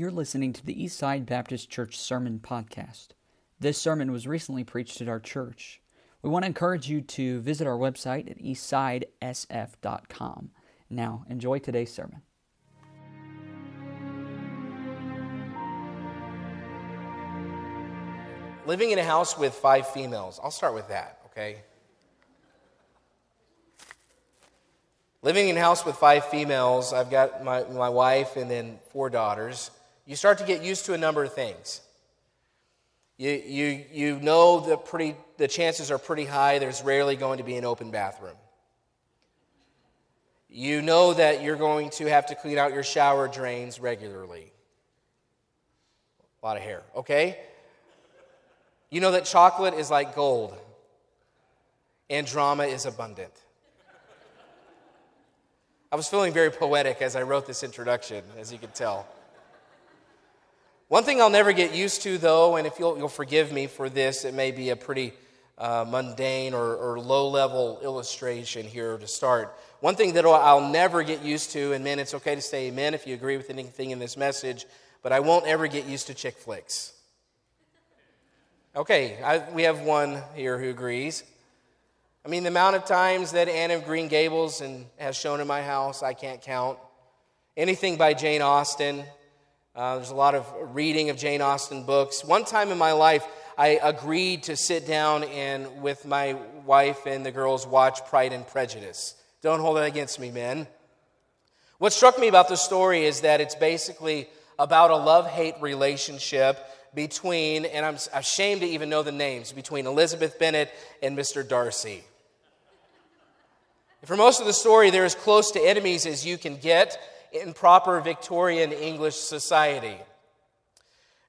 You're listening to the Eastside Baptist Church Sermon Podcast. This sermon was recently preached at our church. We want to encourage you to visit our website at eastsidesf.com. Now, enjoy today's sermon. Living in a house with five females. I'll start with that, okay? Living in a house with five females, I've got my, my wife and then four daughters. You start to get used to a number of things. You, you, you know the, pretty, the chances are pretty high there's rarely going to be an open bathroom. You know that you're going to have to clean out your shower drains regularly. A lot of hair, okay? You know that chocolate is like gold and drama is abundant. I was feeling very poetic as I wrote this introduction, as you can tell. One thing I'll never get used to, though, and if you'll, you'll forgive me for this, it may be a pretty uh, mundane or, or low level illustration here to start. One thing that I'll never get used to, and men, it's okay to say amen if you agree with anything in this message, but I won't ever get used to chick flicks. Okay, I, we have one here who agrees. I mean, the amount of times that Anne of Green Gables and has shown in my house, I can't count. Anything by Jane Austen. Uh, there's a lot of reading of Jane Austen books. One time in my life, I agreed to sit down and with my wife and the girls watch Pride and Prejudice. Don't hold that against me, men. What struck me about the story is that it's basically about a love hate relationship between, and I'm ashamed to even know the names, between Elizabeth Bennet and Mr. Darcy. For most of the story, they're as close to enemies as you can get in proper Victorian English society.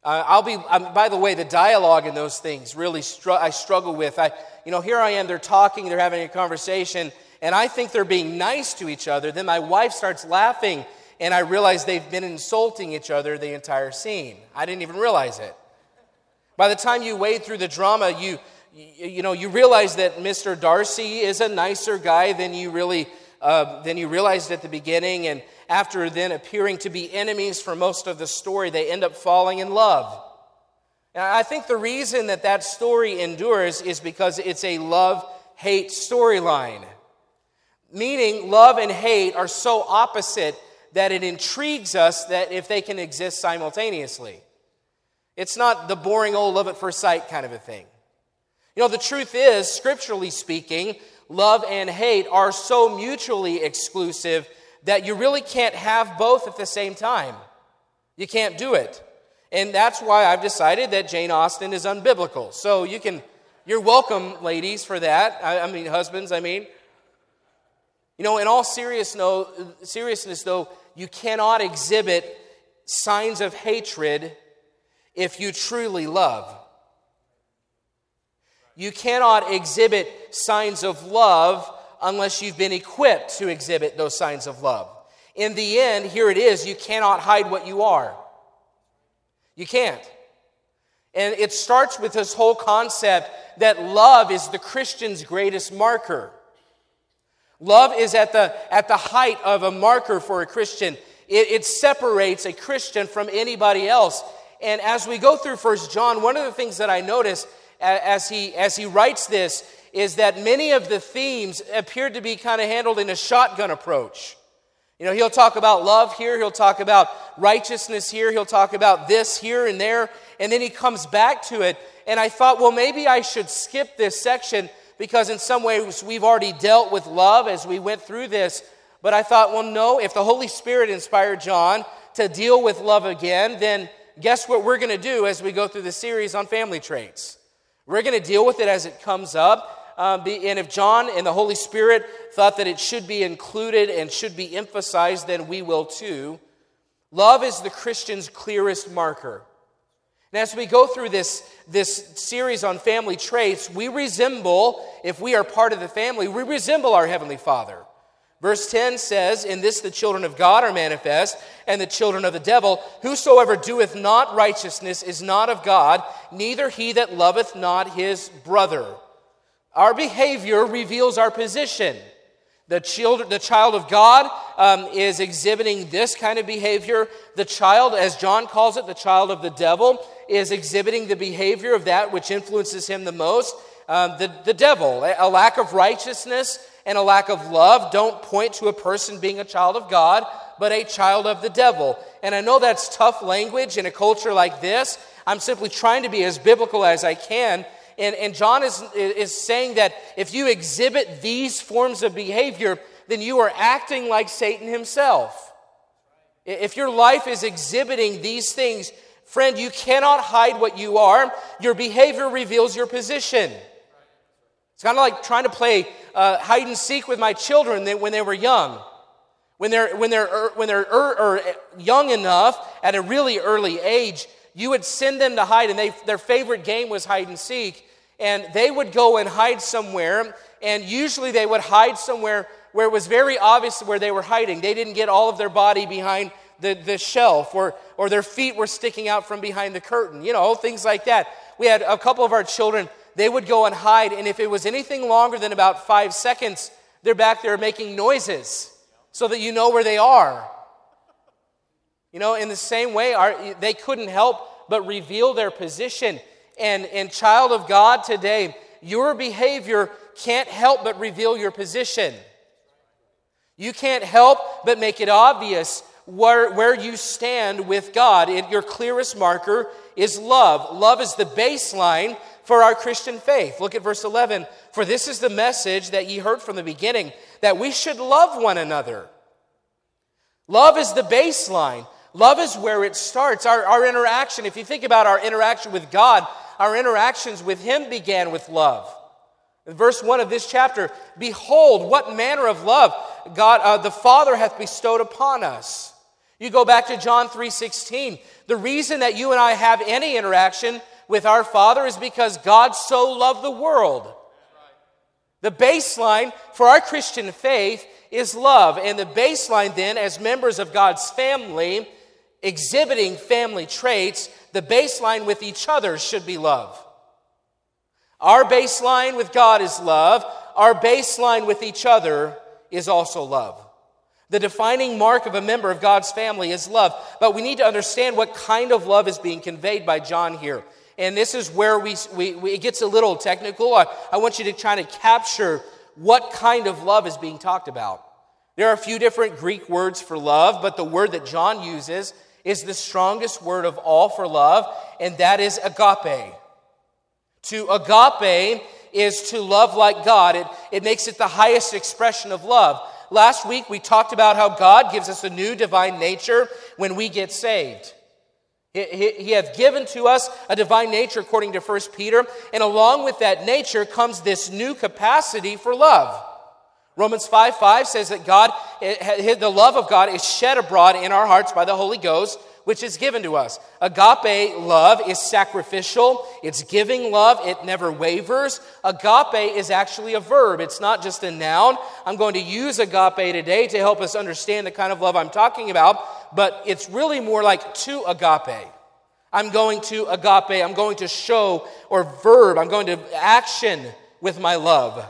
Uh, I'll be, um, by the way, the dialogue in those things really str- I struggle with. I, you know, here I am, they're talking, they're having a conversation, and I think they're being nice to each other. Then my wife starts laughing, and I realize they've been insulting each other the entire scene. I didn't even realize it. By the time you wade through the drama, you, you know, you realize that Mr. Darcy is a nicer guy than you really uh, than you realized at the beginning. And after then appearing to be enemies for most of the story, they end up falling in love. And I think the reason that that story endures is because it's a love hate storyline. Meaning, love and hate are so opposite that it intrigues us that if they can exist simultaneously. It's not the boring old love at first sight kind of a thing. You know, the truth is, scripturally speaking, love and hate are so mutually exclusive that you really can't have both at the same time. You can't do it. And that's why I've decided that Jane Austen is unbiblical. So you can, you're welcome, ladies, for that. I, I mean, husbands, I mean. You know, in all serious no, seriousness, though, you cannot exhibit signs of hatred if you truly love. You cannot exhibit signs of love unless you've been equipped to exhibit those signs of love. In the end, here it is you cannot hide what you are. You can't. And it starts with this whole concept that love is the Christian's greatest marker. Love is at the, at the height of a marker for a Christian. It, it separates a Christian from anybody else. And as we go through First John, one of the things that I notice as he, as he writes this is that many of the themes appear to be kind of handled in a shotgun approach. You know, he'll talk about love here, he'll talk about righteousness here, he'll talk about this here and there, and then he comes back to it. And I thought, well, maybe I should skip this section because in some ways we've already dealt with love as we went through this. But I thought, well, no, if the Holy Spirit inspired John to deal with love again, then guess what we're going to do as we go through the series on family traits? We're going to deal with it as it comes up. Um, and if John and the Holy Spirit thought that it should be included and should be emphasized, then we will too. Love is the Christian's clearest marker. And as we go through this, this series on family traits, we resemble, if we are part of the family, we resemble our Heavenly Father. Verse 10 says, In this the children of God are manifest, and the children of the devil. Whosoever doeth not righteousness is not of God, neither he that loveth not his brother. Our behavior reveals our position. The, child, the child of God um, is exhibiting this kind of behavior. The child, as John calls it, the child of the devil, is exhibiting the behavior of that which influences him the most. Um, the, the devil, a lack of righteousness and a lack of love don't point to a person being a child of God, but a child of the devil. And I know that's tough language in a culture like this. I'm simply trying to be as biblical as I can and, and John is, is saying that if you exhibit these forms of behavior, then you are acting like Satan himself. If your life is exhibiting these things, friend, you cannot hide what you are. Your behavior reveals your position. It's kind of like trying to play uh, hide and seek with my children when they were young. When they're, when they're, er, when they're er, er, young enough, at a really early age, you would send them to hide, and they, their favorite game was hide and seek and they would go and hide somewhere, and usually they would hide somewhere where it was very obvious where they were hiding. They didn't get all of their body behind the, the shelf, or, or their feet were sticking out from behind the curtain, you know, things like that. We had a couple of our children, they would go and hide, and if it was anything longer than about five seconds, they're back there making noises so that you know where they are. You know, in the same way, our, they couldn't help but reveal their position and, and child of God today, your behavior can't help but reveal your position. You can't help but make it obvious where, where you stand with God. It, your clearest marker is love. Love is the baseline for our Christian faith. Look at verse 11. For this is the message that ye heard from the beginning, that we should love one another. Love is the baseline. Love is where it starts. Our, our interaction, if you think about our interaction with God, our interactions with Him began with love. In verse 1 of this chapter, behold, what manner of love God uh, the Father hath bestowed upon us. You go back to John 3:16. The reason that you and I have any interaction with our Father is because God so loved the world. The baseline for our Christian faith is love. And the baseline, then, as members of God's family, exhibiting family traits, the baseline with each other should be love. Our baseline with God is love. Our baseline with each other is also love. The defining mark of a member of God's family is love. But we need to understand what kind of love is being conveyed by John here. And this is where we, we, we it gets a little technical. I, I want you to try to capture what kind of love is being talked about. There are a few different Greek words for love, but the word that John uses is the strongest word of all for love, and that is agape. To agape is to love like God, it, it makes it the highest expression of love. Last week we talked about how God gives us a new divine nature when we get saved. He, he, he hath given to us a divine nature according to 1 Peter, and along with that nature comes this new capacity for love. Romans 5 5 says that God, eh, the love of God is shed abroad in our hearts by the Holy Ghost, which is given to us. Agape love is sacrificial, it's giving love, it never wavers. Agape is actually a verb, it's not just a noun. I'm going to use agape today to help us understand the kind of love I'm talking about, but it's really more like to agape. I'm going to agape, I'm going to show, or verb, I'm going to action with my love.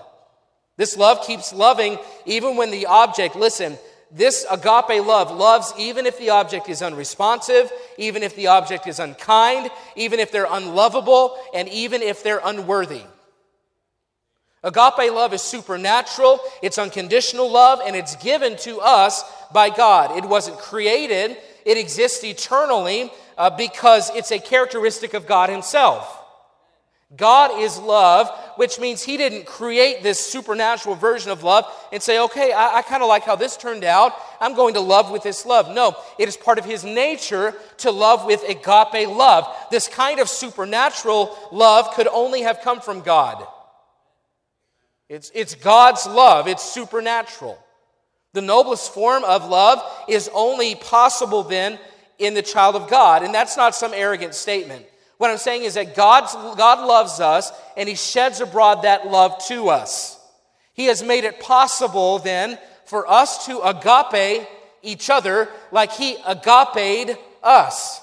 This love keeps loving even when the object, listen, this agape love loves even if the object is unresponsive, even if the object is unkind, even if they're unlovable, and even if they're unworthy. Agape love is supernatural, it's unconditional love, and it's given to us by God. It wasn't created, it exists eternally uh, because it's a characteristic of God Himself. God is love, which means He didn't create this supernatural version of love and say, okay, I, I kind of like how this turned out. I'm going to love with this love. No, it is part of His nature to love with agape love. This kind of supernatural love could only have come from God. It's, it's God's love, it's supernatural. The noblest form of love is only possible then in the child of God, and that's not some arrogant statement. What I'm saying is that God's, God loves us and He sheds abroad that love to us. He has made it possible then for us to agape each other like He agaped us.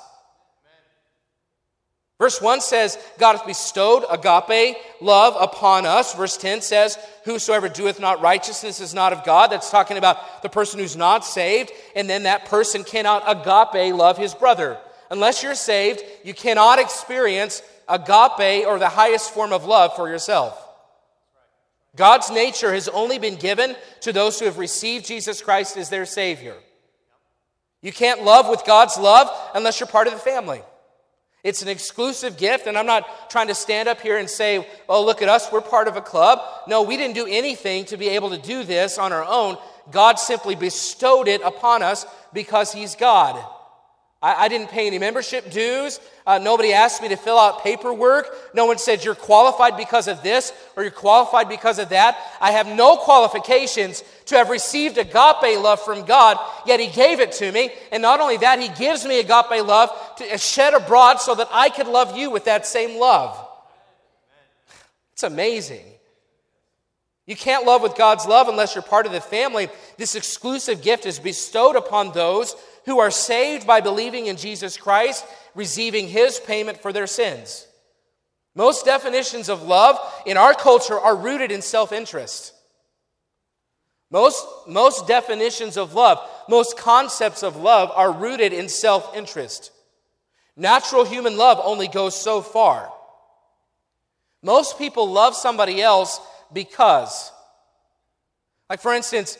Verse 1 says, God hath bestowed agape love upon us. Verse 10 says, Whosoever doeth not righteousness is not of God. That's talking about the person who's not saved. And then that person cannot agape love his brother. Unless you're saved, you cannot experience agape or the highest form of love for yourself. God's nature has only been given to those who have received Jesus Christ as their Savior. You can't love with God's love unless you're part of the family. It's an exclusive gift, and I'm not trying to stand up here and say, oh, look at us, we're part of a club. No, we didn't do anything to be able to do this on our own. God simply bestowed it upon us because He's God. I, I didn't pay any membership dues. Uh, nobody asked me to fill out paperwork. No one said you're qualified because of this or you're qualified because of that. I have no qualifications to have received agape love from God, yet He gave it to me. And not only that, He gives me agape love to uh, shed abroad so that I could love you with that same love. It's amazing. You can't love with God's love unless you're part of the family. This exclusive gift is bestowed upon those who are saved by believing in Jesus Christ, receiving his payment for their sins. Most definitions of love in our culture are rooted in self interest. Most, most definitions of love, most concepts of love are rooted in self interest. Natural human love only goes so far. Most people love somebody else because. Like, for instance,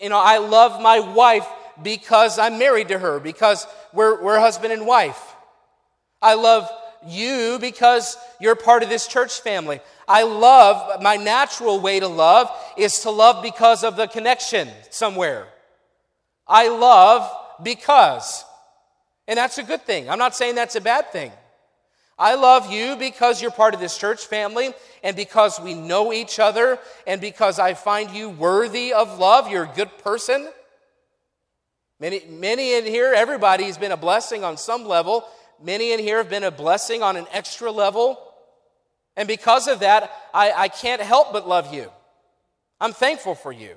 you know, I love my wife because I'm married to her, because we're, we're husband and wife. I love you because you're part of this church family. I love, my natural way to love is to love because of the connection somewhere. I love because. And that's a good thing. I'm not saying that's a bad thing. I love you because you're part of this church family and because we know each other and because I find you worthy of love. You're a good person. Many, many in here, everybody's been a blessing on some level. Many in here have been a blessing on an extra level. And because of that, I, I can't help but love you. I'm thankful for you.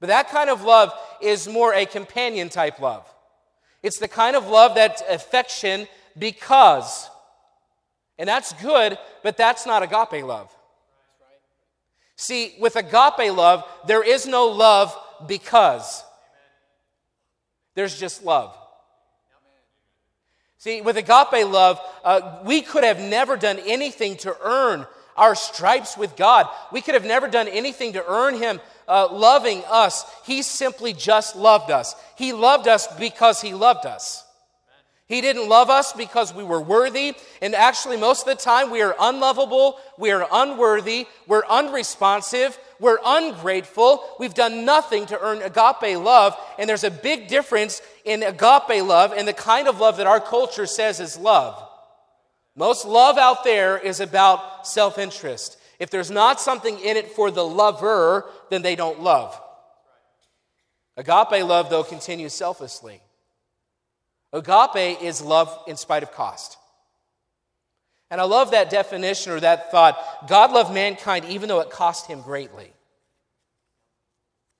But that kind of love is more a companion type love. It's the kind of love that's affection because. And that's good, but that's not agape love. See, with agape love, there is no love because. There's just love. See, with agape love, uh, we could have never done anything to earn our stripes with God. We could have never done anything to earn Him uh, loving us. He simply just loved us. He loved us because He loved us. He didn't love us because we were worthy. And actually, most of the time, we are unlovable, we are unworthy, we're unresponsive, we're ungrateful. We've done nothing to earn agape love. And there's a big difference in agape love and the kind of love that our culture says is love. Most love out there is about self interest. If there's not something in it for the lover, then they don't love. Agape love, though, continues selflessly. Agape is love in spite of cost. And I love that definition or that thought. God loved mankind even though it cost him greatly.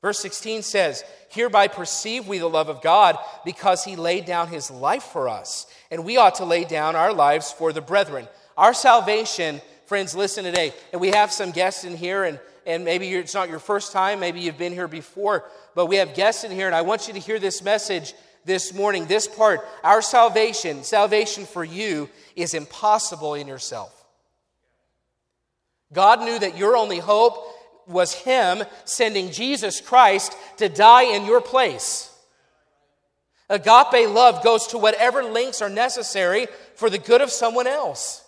Verse 16 says, Hereby perceive we the love of God because he laid down his life for us, and we ought to lay down our lives for the brethren. Our salvation, friends, listen today. And we have some guests in here, and, and maybe it's not your first time, maybe you've been here before, but we have guests in here, and I want you to hear this message this morning, this part, our salvation, salvation for you, is impossible in yourself. God knew that your only hope was Him sending Jesus Christ to die in your place. Agape love goes to whatever lengths are necessary for the good of someone else.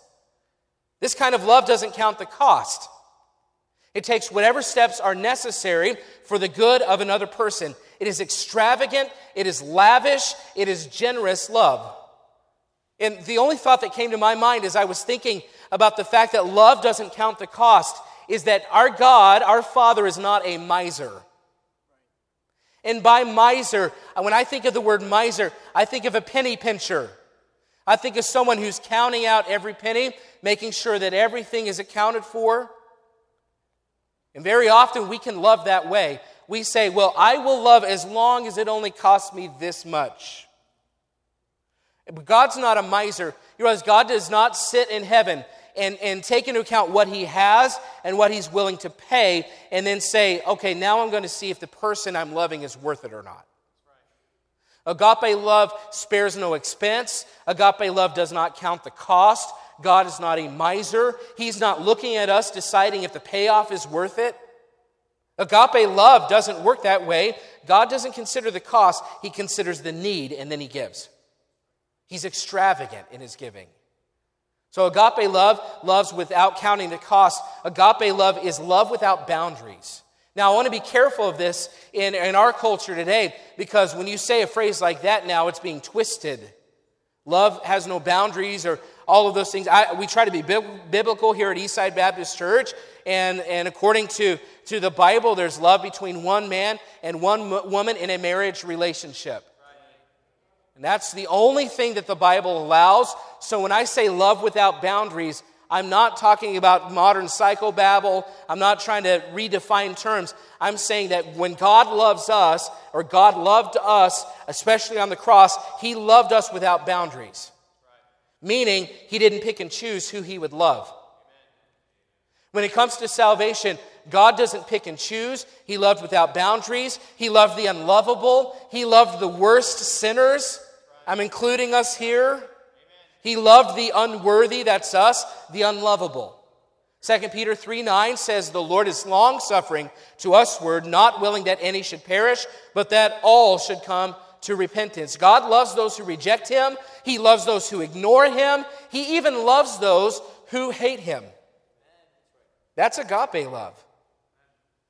This kind of love doesn't count the cost. It takes whatever steps are necessary for the good of another person. It is extravagant, it is lavish, it is generous love. And the only thought that came to my mind as I was thinking about the fact that love doesn't count the cost is that our God, our Father, is not a miser. And by miser, when I think of the word miser, I think of a penny pincher. I think of someone who's counting out every penny, making sure that everything is accounted for. And very often we can love that way we say, Well, I will love as long as it only costs me this much. But God's not a miser. You realize God does not sit in heaven and, and take into account what he has and what he's willing to pay and then say, okay, now I'm going to see if the person I'm loving is worth it or not. Agape love spares no expense. Agape love does not count the cost. God is not a miser. He's not looking at us deciding if the payoff is worth it. Agape love doesn't work that way. God doesn't consider the cost, He considers the need, and then He gives. He's extravagant in His giving. So, agape love loves without counting the cost. Agape love is love without boundaries. Now, I want to be careful of this in, in our culture today because when you say a phrase like that now, it's being twisted. Love has no boundaries or all of those things. I, we try to be biblical here at Eastside Baptist Church, and, and according to, to the Bible, there's love between one man and one woman in a marriage relationship. And that's the only thing that the Bible allows. So when I say love without boundaries, I'm not talking about modern psychobabble. I'm not trying to redefine terms. I'm saying that when God loves us, or God loved us, especially on the cross, He loved us without boundaries. Meaning, He didn't pick and choose who He would love. When it comes to salvation, God doesn't pick and choose. He loved without boundaries. He loved the unlovable. He loved the worst sinners. I'm including us here. He loved the unworthy, that's us, the unlovable. 2 Peter 3 9 says, The Lord is long suffering to usward, not willing that any should perish, but that all should come to repentance. God loves those who reject Him, He loves those who ignore Him, He even loves those who hate Him. That's agape love.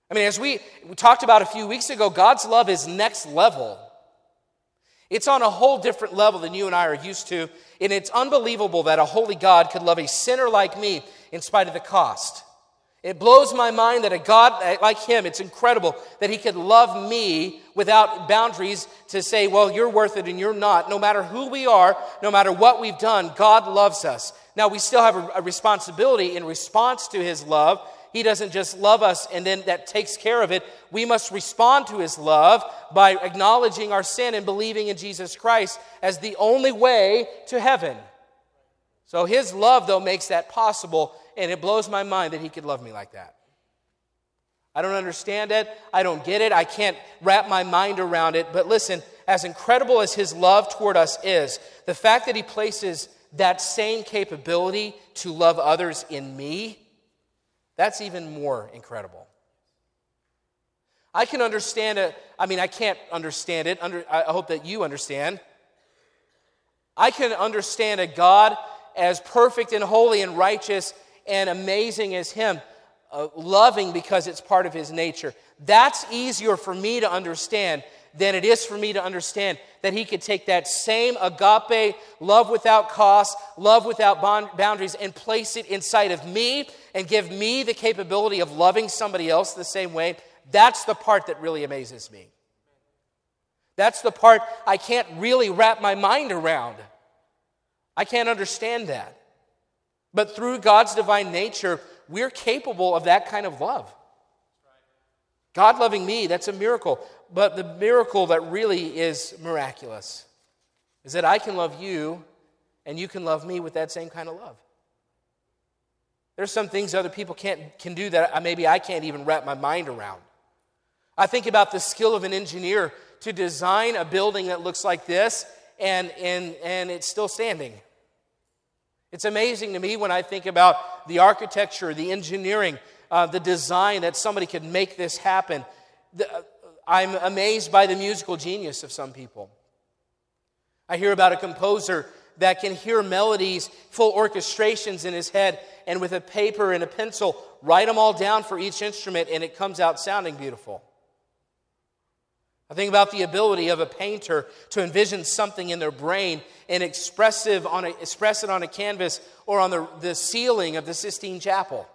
I mean, as we, we talked about a few weeks ago, God's love is next level. It's on a whole different level than you and I are used to. And it's unbelievable that a holy God could love a sinner like me in spite of the cost. It blows my mind that a God like Him, it's incredible that He could love me without boundaries to say, well, you're worth it and you're not. No matter who we are, no matter what we've done, God loves us. Now, we still have a, responsibility in response to His love. He doesn't just love us and then that takes care of it. We must respond to His love by acknowledging our sin and believing in Jesus Christ as the only way to heaven. So, His love, though, makes that possible and it blows my mind that he could love me like that. I don't understand it. I don't get it. I can't wrap my mind around it. But listen, as incredible as his love toward us is, the fact that he places that same capability to love others in me, that's even more incredible. I can understand it. I mean, I can't understand it. Under, I hope that you understand. I can understand a God as perfect and holy and righteous and amazing as Him, uh, loving because it's part of His nature. That's easier for me to understand than it is for me to understand that He could take that same agape, love without cost, love without bond, boundaries, and place it inside of me and give me the capability of loving somebody else the same way. That's the part that really amazes me. That's the part I can't really wrap my mind around. I can't understand that. But through God's divine nature, we're capable of that kind of love. God loving me, that's a miracle. But the miracle that really is miraculous is that I can love you and you can love me with that same kind of love. There's some things other people can't, can do that maybe I can't even wrap my mind around. I think about the skill of an engineer to design a building that looks like this and, and, and it's still standing. It's amazing to me when I think about the architecture, the engineering, uh, the design that somebody could make this happen. The, uh, I'm amazed by the musical genius of some people. I hear about a composer that can hear melodies, full orchestrations in his head, and with a paper and a pencil, write them all down for each instrument, and it comes out sounding beautiful. I think about the ability of a painter to envision something in their brain and expressive on a, express it on a canvas or on the, the ceiling of the Sistine Chapel.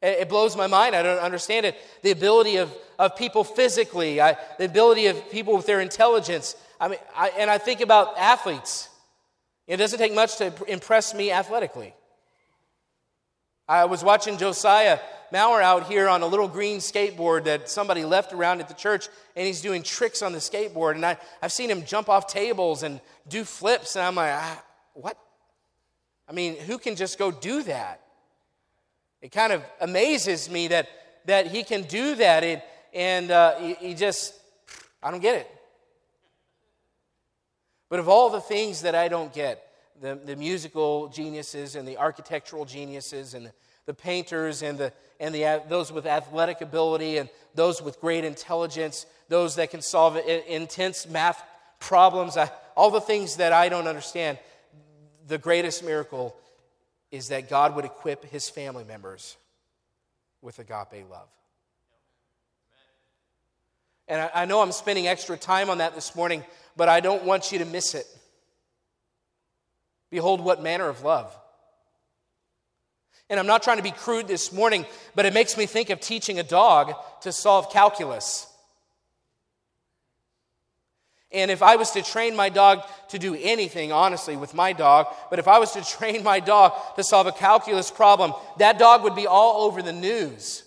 It, it blows my mind. I don't understand it. The ability of, of people physically, I, the ability of people with their intelligence. I mean, I, and I think about athletes. It doesn't take much to impress me athletically. I was watching Josiah Maurer out here on a little green skateboard that somebody left around at the church, and he's doing tricks on the skateboard. And I, I've seen him jump off tables and do flips, and I'm like, ah, what? I mean, who can just go do that? It kind of amazes me that, that he can do that. It, and uh, he, he just, I don't get it. But of all the things that I don't get, the, the musical geniuses and the architectural geniuses and the, the painters and, the, and the, those with athletic ability and those with great intelligence, those that can solve intense math problems, I, all the things that I don't understand, the greatest miracle is that God would equip his family members with agape love. And I, I know I'm spending extra time on that this morning, but I don't want you to miss it. Behold, what manner of love. And I'm not trying to be crude this morning, but it makes me think of teaching a dog to solve calculus. And if I was to train my dog to do anything, honestly, with my dog, but if I was to train my dog to solve a calculus problem, that dog would be all over the news.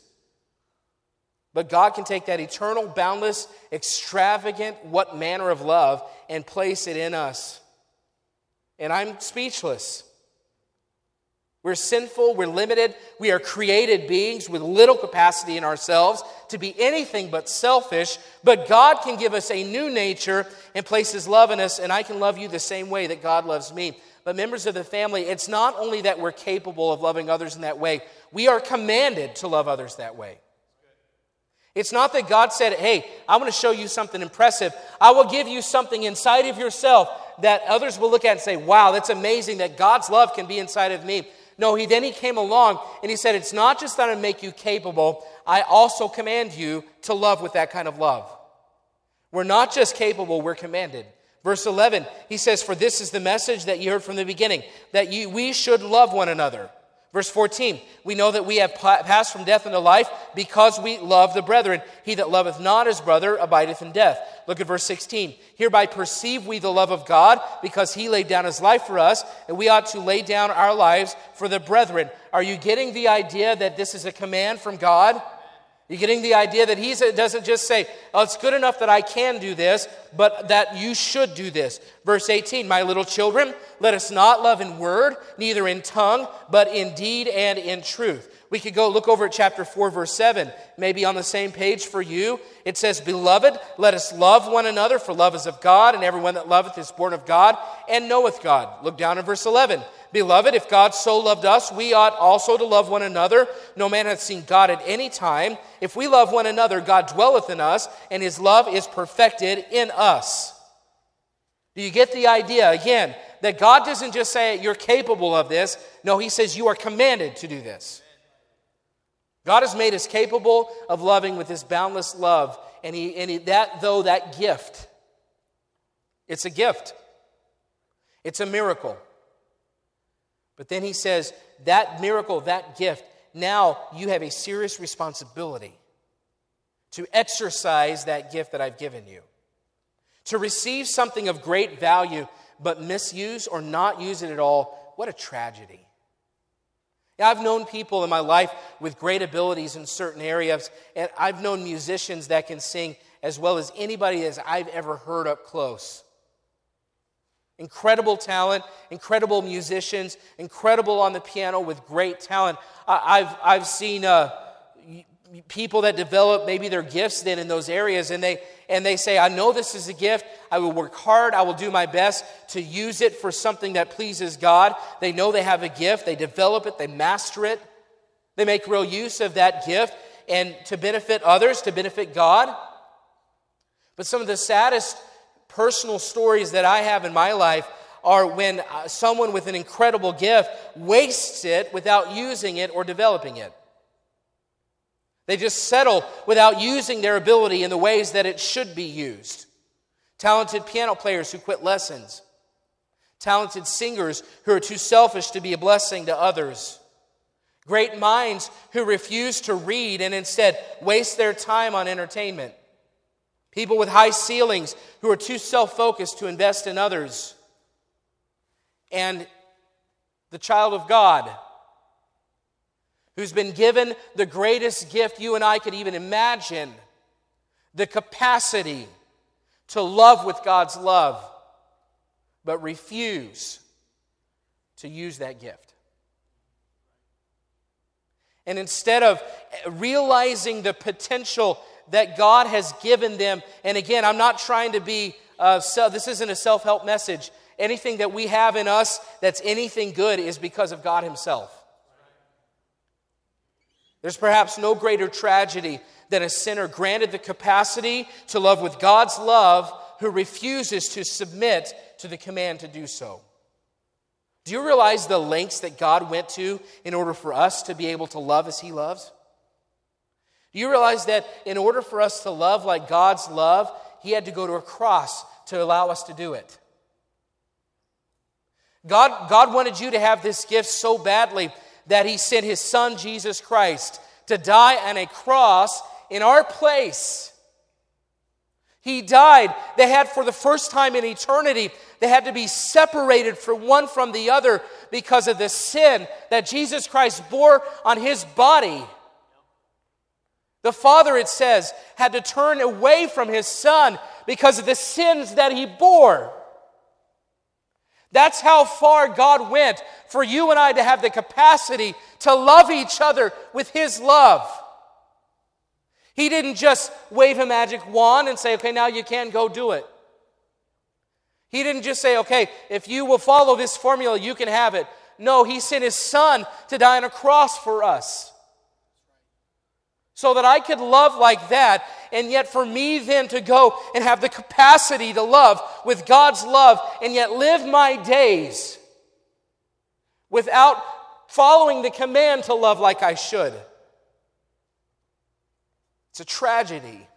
But God can take that eternal, boundless, extravagant, what manner of love and place it in us. And I'm speechless. We're sinful, we're limited, we are created beings with little capacity in ourselves to be anything but selfish, but God can give us a new nature and place His love in us, and I can love you the same way that God loves me. But, members of the family, it's not only that we're capable of loving others in that way, we are commanded to love others that way. It's not that God said, Hey, I want to show you something impressive. I will give you something inside of yourself that others will look at and say, Wow, that's amazing that God's love can be inside of me. No, he then he came along and he said, It's not just that I make you capable, I also command you to love with that kind of love. We're not just capable, we're commanded. Verse 11, he says, For this is the message that you heard from the beginning, that you, we should love one another. Verse 14, we know that we have passed from death into life because we love the brethren. He that loveth not his brother abideth in death. Look at verse 16. Hereby perceive we the love of God because he laid down his life for us, and we ought to lay down our lives for the brethren. Are you getting the idea that this is a command from God? You getting the idea that he doesn't just say, oh, it's good enough that I can do this, but that you should do this. Verse 18, my little children, let us not love in word, neither in tongue, but in deed and in truth. We could go look over at chapter 4, verse 7, maybe on the same page for you. It says, Beloved, let us love one another, for love is of God, and everyone that loveth is born of God and knoweth God. Look down in verse 11. Beloved, if God so loved us, we ought also to love one another. No man hath seen God at any time. If we love one another, God dwelleth in us, and his love is perfected in us. Do you get the idea? Again, that God doesn't just say you're capable of this. No, he says you are commanded to do this. God has made us capable of loving with his boundless love. And, he, and he, that, though, that gift, it's a gift, it's a miracle. But then he says, that miracle, that gift, now you have a serious responsibility to exercise that gift that I've given you. To receive something of great value, but misuse or not use it at all, what a tragedy. I've known people in my life with great abilities in certain areas, and I've known musicians that can sing as well as anybody as I've ever heard up close. Incredible talent, incredible musicians, incredible on the piano with great talent. I've, I've seen uh, people that develop maybe their gifts then in those areas, and they, and they say, I know this is a gift. I will work hard. I will do my best to use it for something that pleases God. They know they have a gift. They develop it, they master it. They make real use of that gift and to benefit others, to benefit God. But some of the saddest personal stories that I have in my life are when uh, someone with an incredible gift wastes it without using it or developing it. They just settle without using their ability in the ways that it should be used. Talented piano players who quit lessons. Talented singers who are too selfish to be a blessing to others. Great minds who refuse to read and instead waste their time on entertainment. People with high ceilings who are too self focused to invest in others. And the child of God who's been given the greatest gift you and I could even imagine the capacity to love with God's love, but refuse to use that gift. And instead of realizing the potential that God has given them, and again, I'm not trying to be, uh, so, this isn't a self help message. Anything that we have in us that's anything good is because of God Himself. There's perhaps no greater tragedy than a sinner granted the capacity to love with God's love who refuses to submit to the command to do so. Do you realize the lengths that God went to in order for us to be able to love as He loves? Do you realize that in order for us to love like God's love, He had to go to a cross to allow us to do it? God, God wanted you to have this gift so badly that He sent His Son, Jesus Christ, to die on a cross in our place. He died. They had, for the first time in eternity, they had to be separated from one from the other because of the sin that Jesus Christ bore on his body. The Father, it says, had to turn away from his Son because of the sins that he bore. That's how far God went for you and I to have the capacity to love each other with his love. He didn't just wave a magic wand and say, okay, now you can go do it. He didn't just say, okay, if you will follow this formula, you can have it. No, he sent his son to die on a cross for us. So that I could love like that, and yet for me then to go and have the capacity to love with God's love, and yet live my days without following the command to love like I should. It's a tragedy.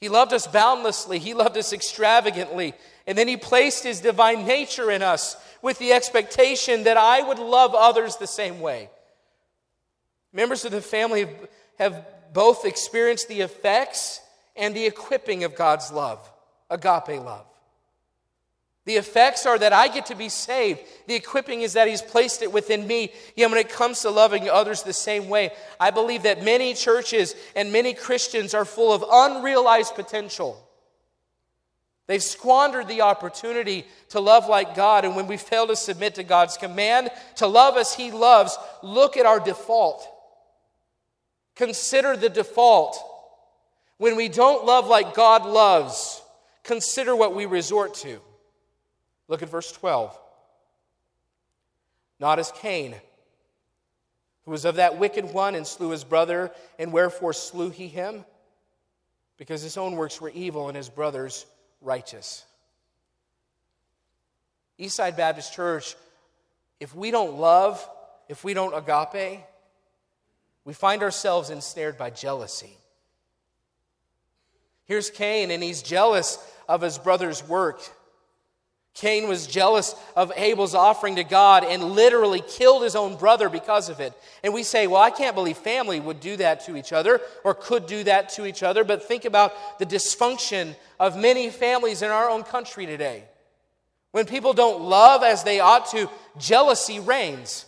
He loved us boundlessly, He loved us extravagantly, and then He placed His divine nature in us with the expectation that I would love others the same way. Members of the family have both experienced the effects and the equipping of God's love, agape love. The effects are that I get to be saved. The equipping is that He's placed it within me. Yet when it comes to loving others the same way, I believe that many churches and many Christians are full of unrealized potential. They've squandered the opportunity to love like God, and when we fail to submit to God's command to love as He loves, look at our default. Consider the default. When we don't love like God loves, consider what we resort to. Look at verse 12. Not as Cain, who was of that wicked one and slew his brother, and wherefore slew he him? Because his own works were evil and his brother's righteous. Eastside Baptist Church, if we don't love, if we don't agape, we find ourselves ensnared by jealousy. Here's Cain, and he's jealous of his brother's work. Cain was jealous of Abel's offering to God and literally killed his own brother because of it. And we say, well, I can't believe family would do that to each other or could do that to each other. But think about the dysfunction of many families in our own country today. When people don't love as they ought to, jealousy reigns.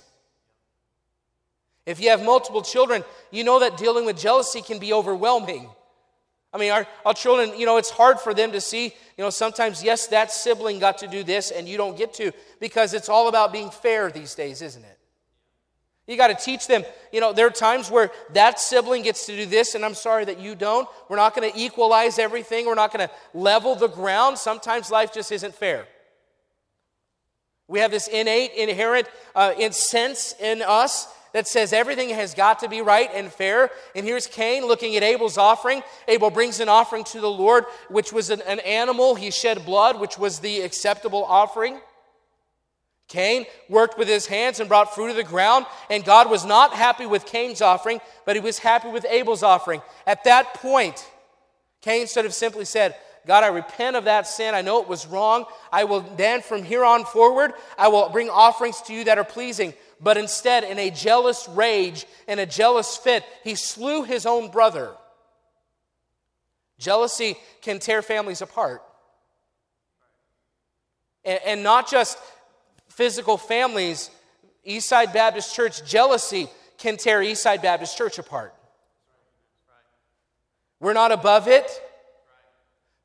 If you have multiple children, you know that dealing with jealousy can be overwhelming. I mean, our, our children, you know, it's hard for them to see, you know, sometimes, yes, that sibling got to do this and you don't get to, because it's all about being fair these days, isn't it? You got to teach them, you know, there are times where that sibling gets to do this, and I'm sorry that you don't. We're not going to equalize everything, we're not going to level the ground. Sometimes life just isn't fair. We have this innate, inherent uh, sense in us that says everything has got to be right and fair. And here's Cain looking at Abel's offering. Abel brings an offering to the Lord, which was an, an animal. He shed blood, which was the acceptable offering. Cain worked with his hands and brought fruit of the ground, and God was not happy with Cain's offering, but he was happy with Abel's offering. At that point, Cain should have simply said, God, I repent of that sin. I know it was wrong. I will then, from here on forward, I will bring offerings to you that are pleasing. But instead, in a jealous rage, in a jealous fit, he slew his own brother. Jealousy can tear families apart. And, and not just physical families, Eastside Baptist Church, jealousy can tear Eastside Baptist Church apart. We're not above it.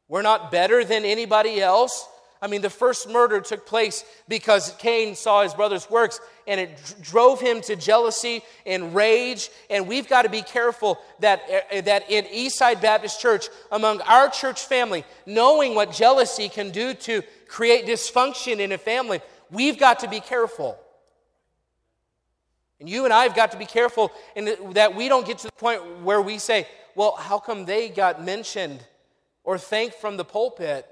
We're not better than anybody else. I mean, the first murder took place because Cain saw his brother's works and it drove him to jealousy and rage. And we've got to be careful that, uh, that in Eastside Baptist Church, among our church family, knowing what jealousy can do to create dysfunction in a family, we've got to be careful. And you and I have got to be careful in that we don't get to the point where we say, well, how come they got mentioned or thanked from the pulpit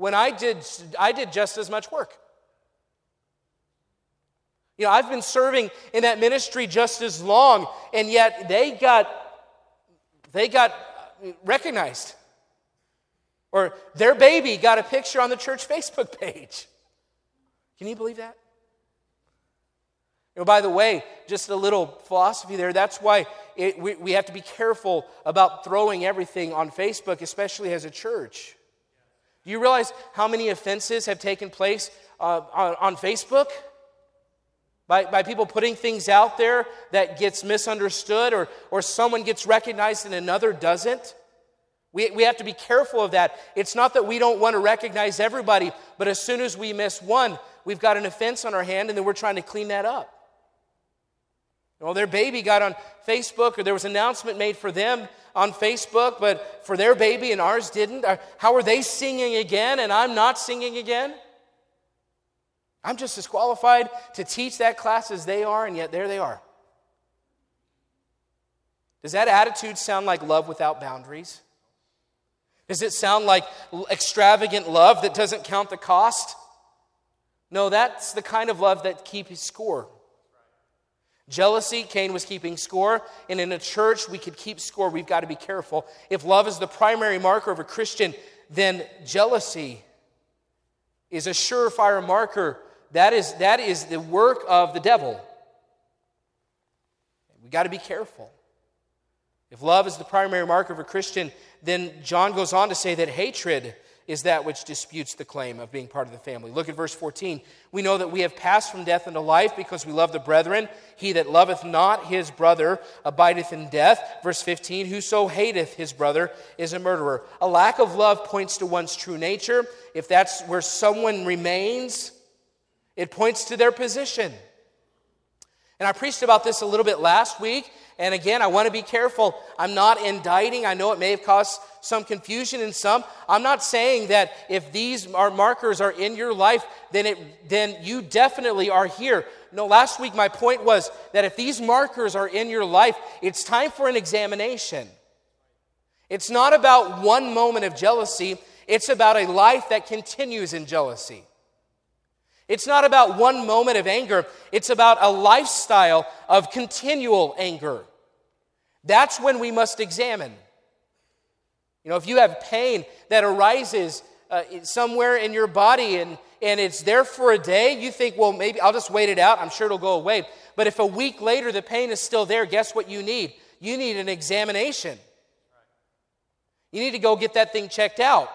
when I did, I did just as much work? You know, I've been serving in that ministry just as long, and yet they got, they got recognized. Or their baby got a picture on the church Facebook page. Can you believe that? You know, by the way, just a little philosophy there. That's why it, we, we have to be careful about throwing everything on Facebook, especially as a church. Do you realize how many offenses have taken place uh, on, on Facebook? by, by people putting things out there that gets misunderstood or, or someone gets recognized and another doesn't. We, we have to be careful of that. It's not that we don't want to recognize everybody, but as soon as we miss one, we've got an offense on our hand and then we're trying to clean that up. Well, their baby got on Facebook, or there was an announcement made for them on Facebook, but for their baby and ours didn't. Uh, how are they singing again and I'm not singing again? I'm just as qualified to teach that class as they are, and yet there they are. Does that attitude sound like love without boundaries? Does it sound like extravagant love that doesn't count the cost? No, that's the kind of love that keeps score. Jealousy, Cain was keeping score. And in a church, we could keep score. We've got to be careful. If love is the primary marker of a Christian, then jealousy is a surefire marker that is, that is the work of the devil. We've got to be careful. If love is the primary marker of a Christian, then John goes on to say that hatred is that which disputes the claim of being part of the family. Look at verse 14. We know that we have passed from death into life because we love the brethren. He that loveth not his brother abideth in death. Verse 15. Whoso hateth his brother is a murderer. A lack of love points to one's true nature. If that's where someone remains, it points to their position. And I preached about this a little bit last week. And again, I want to be careful. I'm not indicting. I know it may have caused some confusion in some. I'm not saying that if these markers are in your life, then, it, then you definitely are here. No, last week my point was that if these markers are in your life, it's time for an examination. It's not about one moment of jealousy, it's about a life that continues in jealousy. It's not about one moment of anger, it's about a lifestyle of continual anger. That's when we must examine. You know, if you have pain that arises uh, somewhere in your body and, and it's there for a day, you think, well, maybe I'll just wait it out. I'm sure it'll go away. But if a week later the pain is still there, guess what you need? You need an examination. You need to go get that thing checked out.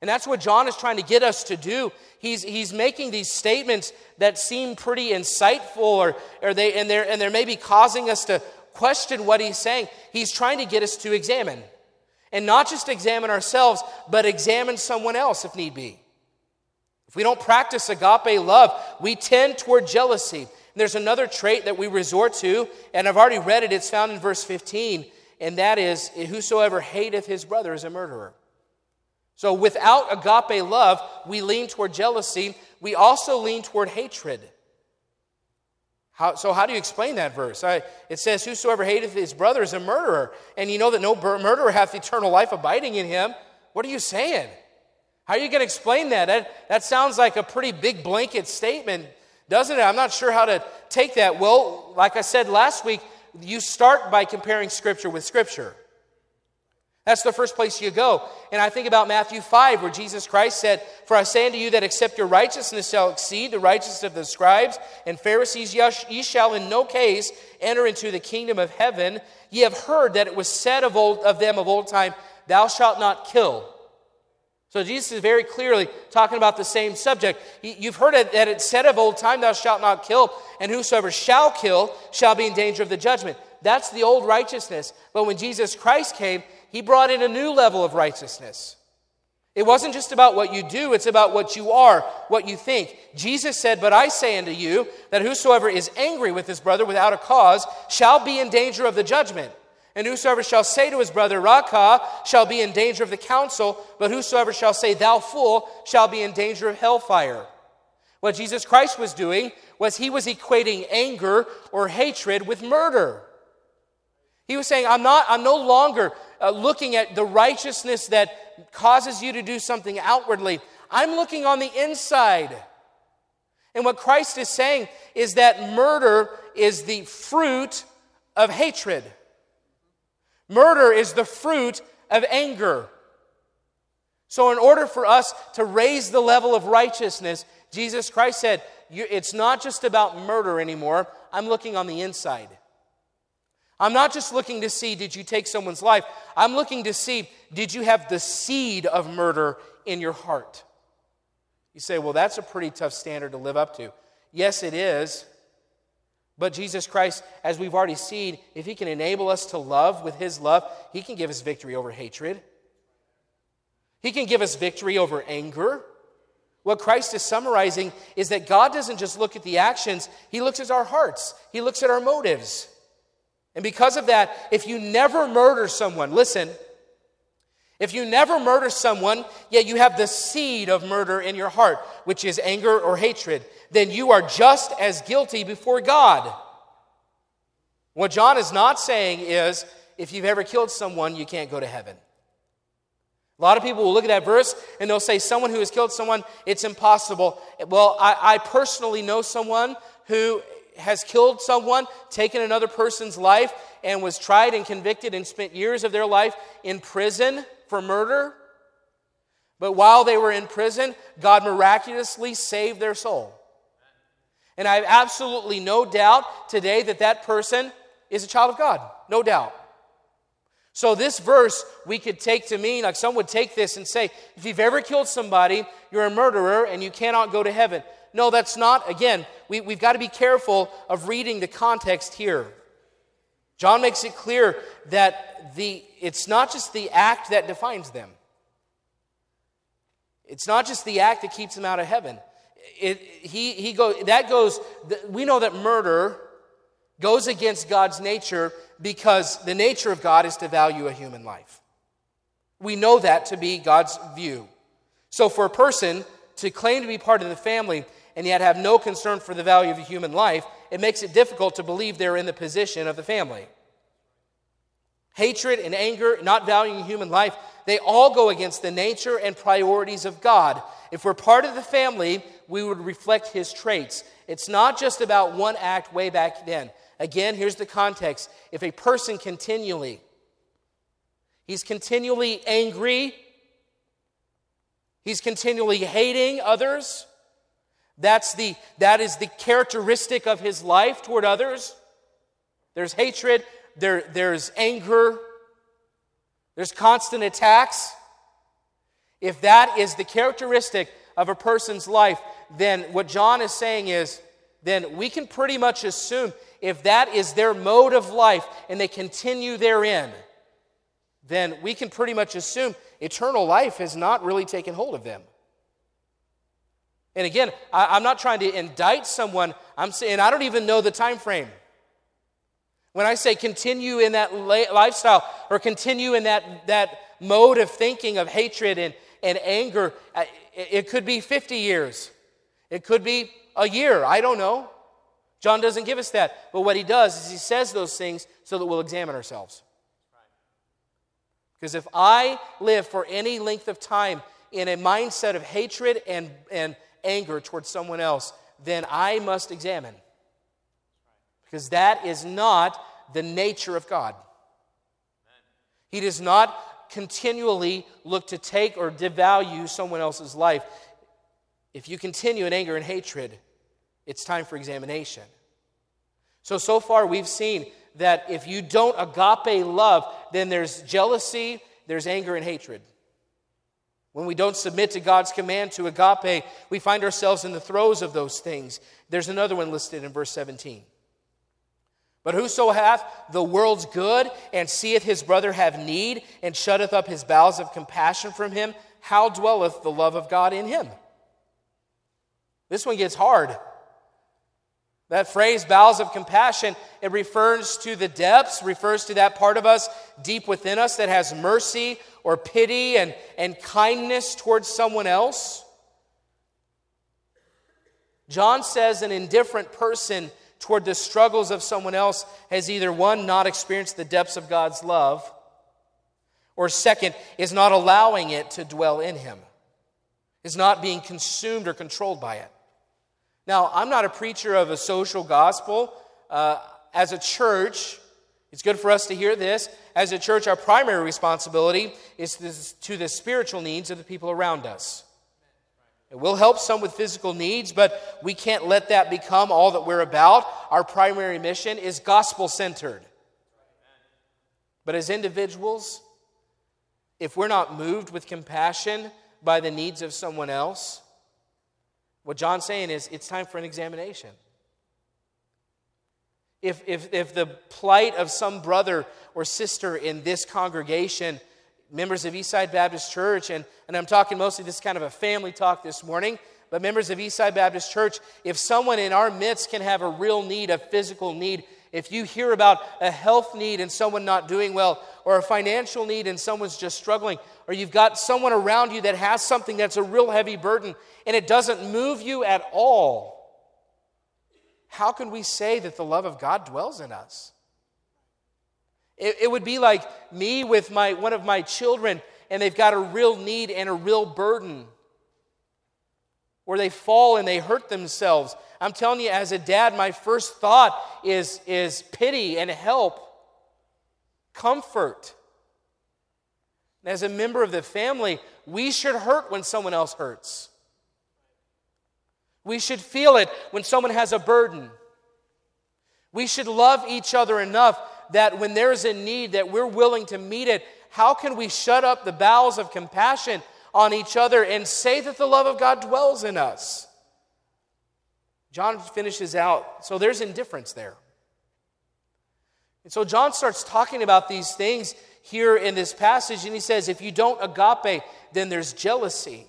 And that's what John is trying to get us to do. He's, he's making these statements that seem pretty insightful, or, or they, and, they're, and they're maybe causing us to question what he's saying. He's trying to get us to examine. And not just examine ourselves, but examine someone else if need be. If we don't practice agape love, we tend toward jealousy. And there's another trait that we resort to, and I've already read it, it's found in verse 15, and that is Whosoever hateth his brother is a murderer. So without agape love, we lean toward jealousy. We also lean toward hatred. How, so, how do you explain that verse? I, it says, Whosoever hateth his brother is a murderer, and you know that no murderer hath eternal life abiding in him. What are you saying? How are you going to explain that? that? That sounds like a pretty big blanket statement, doesn't it? I'm not sure how to take that. Well, like I said last week, you start by comparing Scripture with Scripture. That's the first place you go. And I think about Matthew 5, where Jesus Christ said, For I say unto you that except your righteousness shall exceed the righteousness of the scribes and Pharisees, ye shall in no case enter into the kingdom of heaven. Ye have heard that it was said of, old, of them of old time, Thou shalt not kill. So Jesus is very clearly talking about the same subject. You've heard it, that it said of old time, Thou shalt not kill, and whosoever shall kill shall be in danger of the judgment. That's the old righteousness. But when Jesus Christ came, he brought in a new level of righteousness. It wasn't just about what you do, it's about what you are, what you think. Jesus said, But I say unto you that whosoever is angry with his brother without a cause shall be in danger of the judgment. And whosoever shall say to his brother, Raca, shall be in danger of the council, but whosoever shall say, Thou fool, shall be in danger of hellfire. What Jesus Christ was doing was he was equating anger or hatred with murder. He was saying, I'm, not, I'm no longer uh, looking at the righteousness that causes you to do something outwardly. I'm looking on the inside. And what Christ is saying is that murder is the fruit of hatred. Murder is the fruit of anger. So, in order for us to raise the level of righteousness, Jesus Christ said, It's not just about murder anymore. I'm looking on the inside. I'm not just looking to see, did you take someone's life? I'm looking to see, did you have the seed of murder in your heart? You say, well, that's a pretty tough standard to live up to. Yes, it is. But Jesus Christ, as we've already seen, if He can enable us to love with His love, He can give us victory over hatred. He can give us victory over anger. What Christ is summarizing is that God doesn't just look at the actions, He looks at our hearts, He looks at our motives. And because of that, if you never murder someone, listen, if you never murder someone, yet you have the seed of murder in your heart, which is anger or hatred, then you are just as guilty before God. What John is not saying is if you've ever killed someone, you can't go to heaven. A lot of people will look at that verse and they'll say, Someone who has killed someone, it's impossible. Well, I, I personally know someone who has killed someone, taken another person's life, and was tried and convicted and spent years of their life in prison for murder. But while they were in prison, God miraculously saved their soul. And I have absolutely no doubt today that that person is a child of God. No doubt. So, this verse we could take to mean, like some would take this and say, if you've ever killed somebody, you're a murderer and you cannot go to heaven. No, that's not. Again, we, we've got to be careful of reading the context here. John makes it clear that the, it's not just the act that defines them, it's not just the act that keeps them out of heaven it, he, he go, that goes, we know that murder goes against God's nature because the nature of God is to value a human life. We know that to be God's view. So for a person to claim to be part of the family and yet have no concern for the value of a human life, it makes it difficult to believe they're in the position of the family. Hatred and anger, not valuing human life, they all go against the nature and priorities of God. If we're part of the family, we would reflect his traits. It's not just about one act way back then. Again, here's the context. If a person continually, he's continually angry, he's continually hating others, that's the, that is the characteristic of his life toward others. There's hatred, there, there's anger, there's constant attacks. If that is the characteristic of a person's life, then what John is saying is, then we can pretty much assume if that is their mode of life and they continue therein, then we can pretty much assume eternal life has not really taken hold of them. And again, I, am not trying to indict someone. I'm saying I don't even know the time frame. When I say continue in that lifestyle or continue in that, that mode of thinking of hatred and, and anger, it could be 50 years. It could be a year. I don't know. John doesn't give us that. But what he does is he says those things so that we'll examine ourselves. Because if I live for any length of time in a mindset of hatred and, and anger towards someone else, then I must examine. Because that is not the nature of God. He does not continually look to take or devalue someone else's life. If you continue in anger and hatred, it's time for examination. So, so far we've seen that if you don't agape love, then there's jealousy, there's anger and hatred. When we don't submit to God's command to agape, we find ourselves in the throes of those things. There's another one listed in verse 17. But whoso hath the world's good and seeth his brother have need and shutteth up his bowels of compassion from him, how dwelleth the love of God in him? This one gets hard. That phrase, bowels of compassion, it refers to the depths, refers to that part of us deep within us that has mercy or pity and, and kindness towards someone else. John says an indifferent person toward the struggles of someone else has either one, not experienced the depths of God's love, or second, is not allowing it to dwell in him, is not being consumed or controlled by it. Now, I'm not a preacher of a social gospel. Uh, as a church, it's good for us to hear this. As a church, our primary responsibility is to the spiritual needs of the people around us. It will help some with physical needs, but we can't let that become all that we're about. Our primary mission is gospel centered. But as individuals, if we're not moved with compassion by the needs of someone else, what John's saying is it's time for an examination. If, if, if the plight of some brother or sister in this congregation, members of Eastside Baptist Church, and, and I'm talking mostly this kind of a family talk this morning, but members of Eastside Baptist Church, if someone in our midst can have a real need, a physical need, if you hear about a health need and someone not doing well, or a financial need and someone's just struggling, or you've got someone around you that has something that's a real heavy burden and it doesn't move you at all, how can we say that the love of God dwells in us? It, it would be like me with my, one of my children, and they've got a real need and a real burden, or they fall and they hurt themselves. I'm telling you, as a dad, my first thought is, is pity and help, comfort. And as a member of the family, we should hurt when someone else hurts. We should feel it when someone has a burden. We should love each other enough that when there's a need that we're willing to meet it, how can we shut up the bowels of compassion on each other and say that the love of God dwells in us? John finishes out, so there's indifference there. And so John starts talking about these things here in this passage, and he says, if you don't agape, then there's jealousy.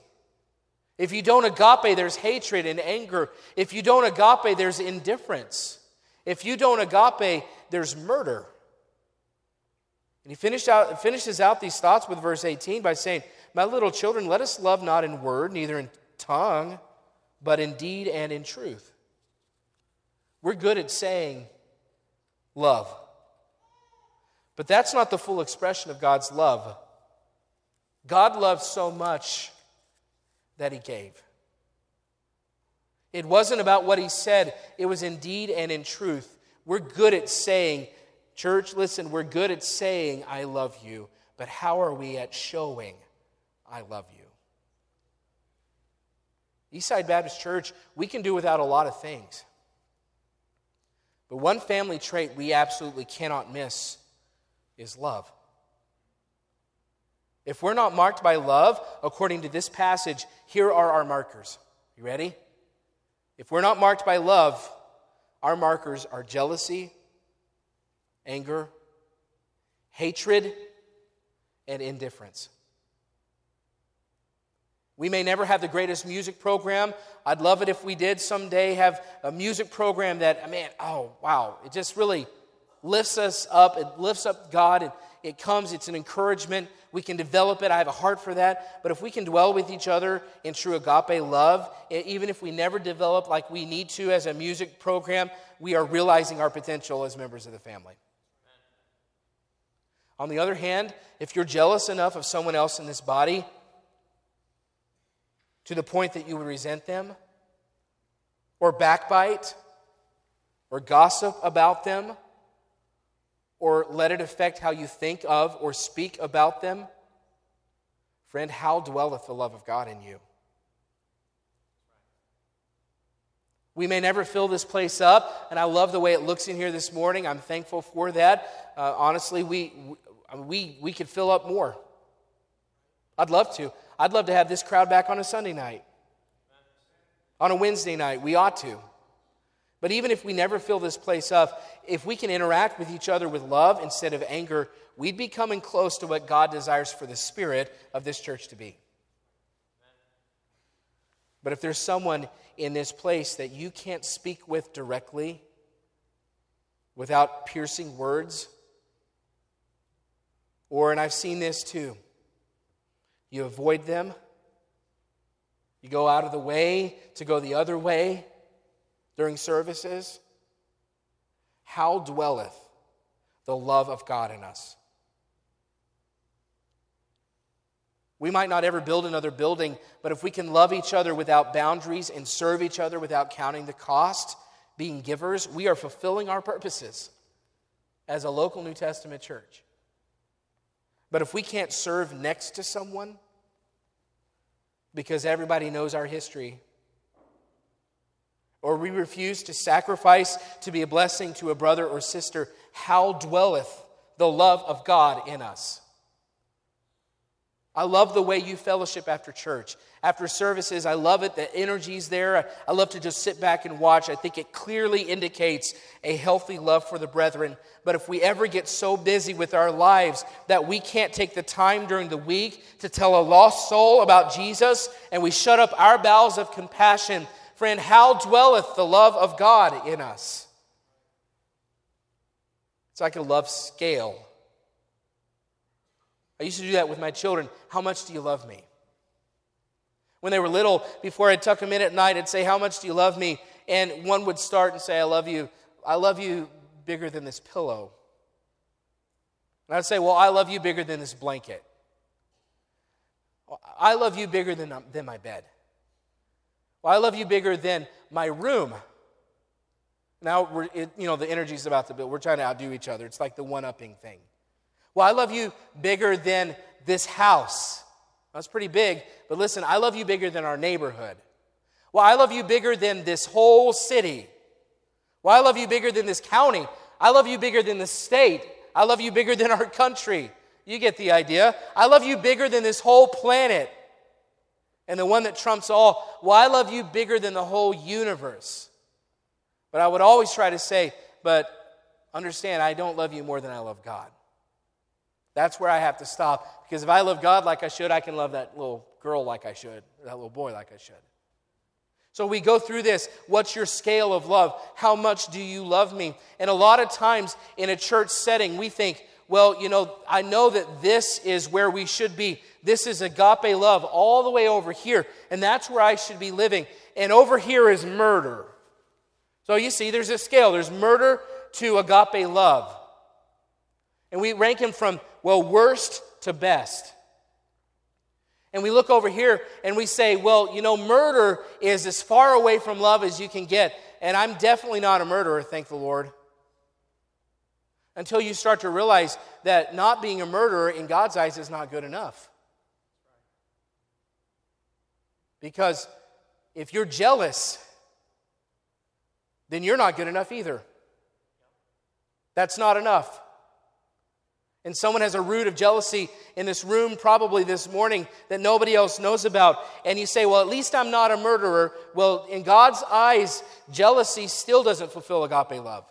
If you don't agape, there's hatred and anger. If you don't agape, there's indifference. If you don't agape, there's murder. And he finished out, finishes out these thoughts with verse 18 by saying, My little children, let us love not in word, neither in tongue, but in deed and in truth. We're good at saying love. But that's not the full expression of God's love. God loved so much that he gave. It wasn't about what he said, it was in deed and in truth. We're good at saying, church, listen, we're good at saying, I love you, but how are we at showing, I love you? Eastside Baptist Church, we can do without a lot of things. But one family trait we absolutely cannot miss is love. If we're not marked by love, according to this passage, here are our markers. You ready? If we're not marked by love, our markers are jealousy, anger, hatred, and indifference. We may never have the greatest music program. I'd love it if we did someday have a music program that, man, oh, wow, it just really lifts us up. It lifts up God. It, it comes, it's an encouragement. We can develop it. I have a heart for that. But if we can dwell with each other in true agape love, even if we never develop like we need to as a music program, we are realizing our potential as members of the family. On the other hand, if you're jealous enough of someone else in this body to the point that you would resent them, or backbite, or gossip about them, or let it affect how you think of or speak about them? Friend, how dwelleth the love of God in you? We may never fill this place up, and I love the way it looks in here this morning. I'm thankful for that. Uh, honestly, we, we, we could fill up more. I'd love to. I'd love to have this crowd back on a Sunday night. On a Wednesday night, we ought to. But even if we never fill this place up, if we can interact with each other with love instead of anger, we'd be coming close to what God desires for the spirit of this church to be. But if there's someone in this place that you can't speak with directly without piercing words, or, and I've seen this too, you avoid them, you go out of the way to go the other way during services. How dwelleth the love of God in us? We might not ever build another building, but if we can love each other without boundaries and serve each other without counting the cost, being givers, we are fulfilling our purposes as a local New Testament church. But if we can't serve next to someone because everybody knows our history, or we refuse to sacrifice to be a blessing to a brother or sister, how dwelleth the love of God in us? I love the way you fellowship after church. After services, I love it. The energy's there. I love to just sit back and watch. I think it clearly indicates a healthy love for the brethren. But if we ever get so busy with our lives that we can't take the time during the week to tell a lost soul about Jesus and we shut up our bowels of compassion, friend, how dwelleth the love of God in us? It's like a love scale. I used to do that with my children. How much do you love me? When they were little, before I'd tuck them in at night, I'd say, How much do you love me? And one would start and say, I love you. I love you bigger than this pillow. And I'd say, Well, I love you bigger than this blanket. I love you bigger than, um, than my bed. Well, I love you bigger than my room. Now, we're, it, you know, the energy's about to build. We're trying to outdo each other. It's like the one upping thing. Well, I love you bigger than this house. That's pretty big, but listen, I love you bigger than our neighborhood. Well, I love you bigger than this whole city. Well, I love you bigger than this county. I love you bigger than the state. I love you bigger than our country. You get the idea. I love you bigger than this whole planet. And the one that trumps all, well, I love you bigger than the whole universe. But I would always try to say, but understand, I don't love you more than I love God. That's where I have to stop. Because if I love God like I should, I can love that little girl like I should, that little boy like I should. So we go through this. What's your scale of love? How much do you love me? And a lot of times in a church setting, we think, well, you know, I know that this is where we should be. This is agape love all the way over here, and that's where I should be living. And over here is murder. So you see, there's a scale. There's murder to agape love. And we rank him from well, worst to best. And we look over here and we say, well, you know, murder is as far away from love as you can get. And I'm definitely not a murderer, thank the Lord. Until you start to realize that not being a murderer in God's eyes is not good enough. Because if you're jealous, then you're not good enough either. That's not enough and someone has a root of jealousy in this room probably this morning that nobody else knows about, and you say, Well, at least I'm not a murderer. Well, in God's eyes, jealousy still doesn't fulfill agape love.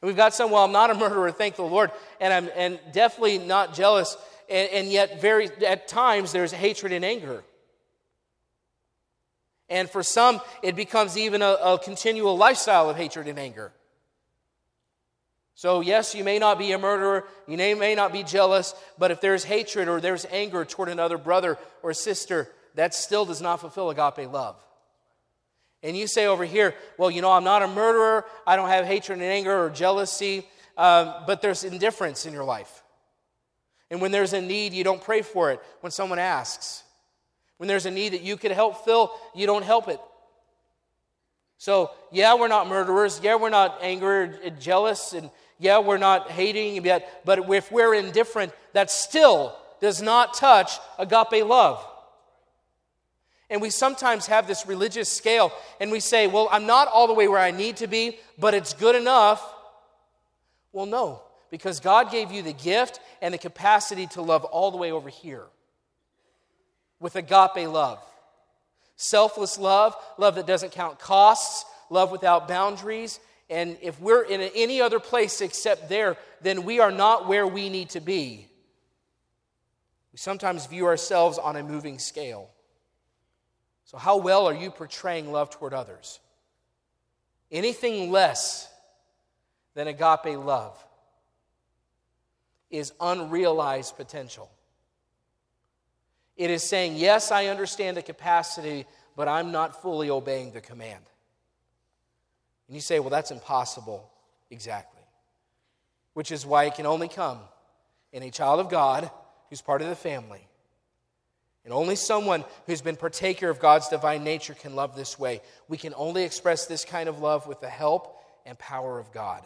And we've got some, well, I'm not a murderer, thank the Lord, and I'm and definitely not jealous, and, and yet very at times there's hatred and anger. And for some, it becomes even a, a continual lifestyle of hatred and anger. So, yes, you may not be a murderer, you may not be jealous, but if there's hatred or there's anger toward another brother or sister, that still does not fulfill agape love. And you say over here, well, you know, I'm not a murderer, I don't have hatred and anger or jealousy, um, but there's indifference in your life. And when there's a need, you don't pray for it when someone asks. When there's a need that you could help fill, you don't help it. So, yeah, we're not murderers. Yeah, we're not angry jealous and yeah, we're not hating yet, but if we're indifferent, that still does not touch agape love. And we sometimes have this religious scale and we say, well, I'm not all the way where I need to be, but it's good enough. Well, no, because God gave you the gift and the capacity to love all the way over here. with agape love. Selfless love, love that doesn't count costs, love without boundaries. And if we're in any other place except there, then we are not where we need to be. We sometimes view ourselves on a moving scale. So, how well are you portraying love toward others? Anything less than agape love is unrealized potential. It is saying, Yes, I understand the capacity, but I'm not fully obeying the command. And you say, Well, that's impossible. Exactly. Which is why it can only come in a child of God who's part of the family. And only someone who's been partaker of God's divine nature can love this way. We can only express this kind of love with the help and power of God.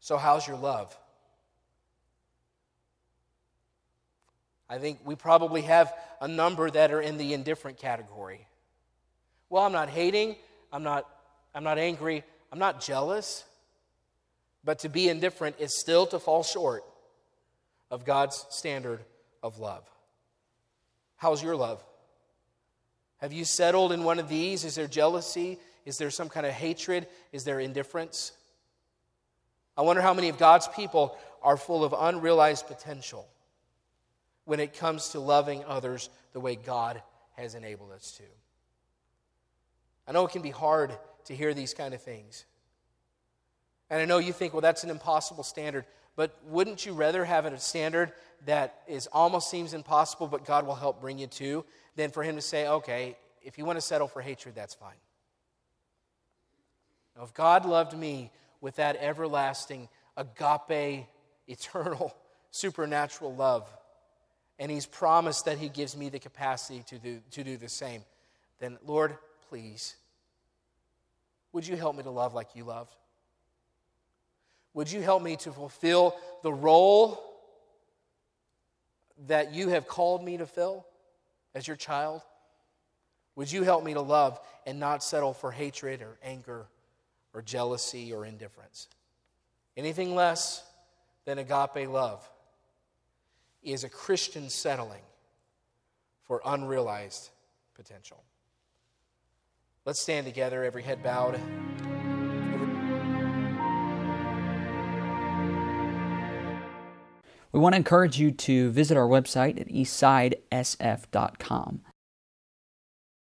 So, how's your love? I think we probably have a number that are in the indifferent category. Well, I'm not hating, I'm not, I'm not angry, I'm not jealous. But to be indifferent is still to fall short of God's standard of love. How's your love? Have you settled in one of these? Is there jealousy? Is there some kind of hatred? Is there indifference? I wonder how many of God's people are full of unrealized potential when it comes to loving others the way God has enabled us to. I know it can be hard to hear these kind of things. And I know you think, well, that's an impossible standard. But wouldn't you rather have a standard that is almost seems impossible, but God will help bring you to, than for Him to say, okay, if you want to settle for hatred, that's fine. Now, if God loved me with that everlasting, agape, eternal, supernatural love, and He's promised that He gives me the capacity to do, to do the same, then Lord, please, would you help me to love like you loved? Would you help me to fulfill the role that you have called me to fill as your child? Would you help me to love and not settle for hatred or anger or jealousy or indifference? Anything less than agape love is a Christian settling for unrealized potential. Let's stand together, every head bowed. We want to encourage you to visit our website at eastsidesf.com.